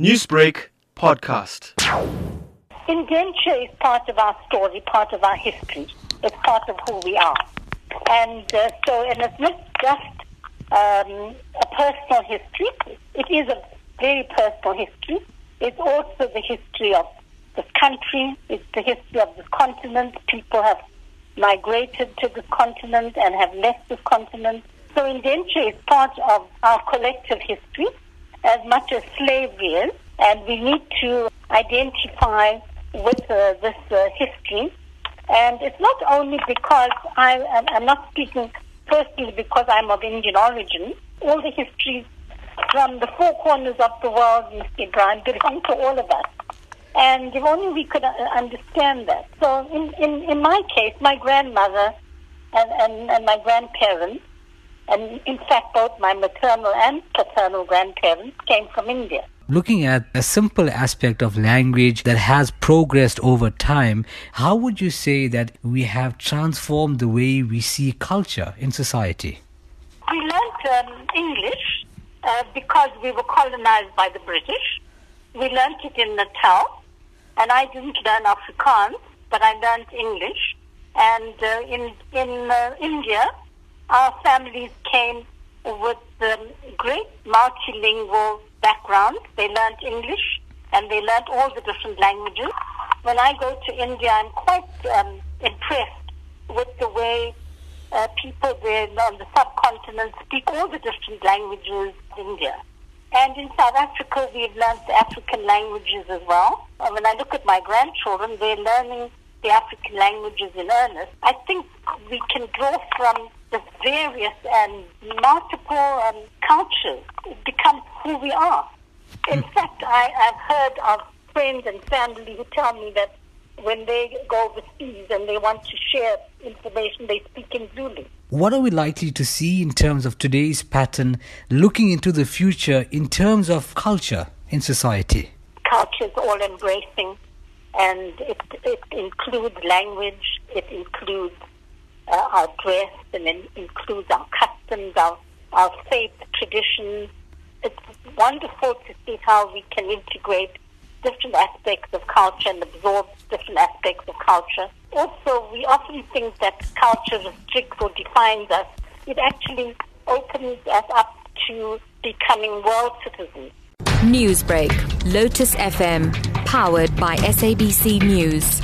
Newsbreak podcast. Indenture is part of our story, part of our history. It's part of who we are. And uh, so, and it's not just um, a personal history. It is a very personal history. It's also the history of this country. It's the history of this continent. People have migrated to this continent and have left this continent. So indenture is part of our collective history as much as slavery is. And we need to identify with uh, this uh, history. And it's not only because I am not speaking personally because I'm of Indian origin. All the histories from the four corners of the world, Mr. Ebrahim, belong to all of us. And if only we could uh, understand that. So in, in, in my case, my grandmother and, and, and my grandparents, and in fact both my maternal and paternal grandparents came from India looking at a simple aspect of language that has progressed over time, how would you say that we have transformed the way we see culture in society? We learned um, English uh, because we were colonized by the British. We learned it in Natal, and I didn't learn Afrikaans, but I learned English. And uh, in in uh, India, our families came with um, great multilingual background. They learned English and they learned all the different languages. When I go to India, I'm quite um, impressed with the way uh, people there on the subcontinent speak all the different languages in India. And in South Africa, we've learned the African languages as well. And when I look at my grandchildren, they're learning the African languages in earnest. I think we can draw from the various and multiple um, cultures become who we are. In mm. fact, I, I've heard of friends and family who tell me that when they go overseas and they want to share information, they speak in Zulu. What are we likely to see in terms of today's pattern, looking into the future in terms of culture in society? Culture is all embracing, and it, it includes language, it includes uh, our dress, and it includes our customs, our, our faith, traditions, it's wonderful to see how we can integrate different aspects of culture and absorb different aspects of culture. Also, we often think that culture restricts or defines us. It actually opens us up to becoming world citizens. Newsbreak, Lotus FM, powered by SABC News.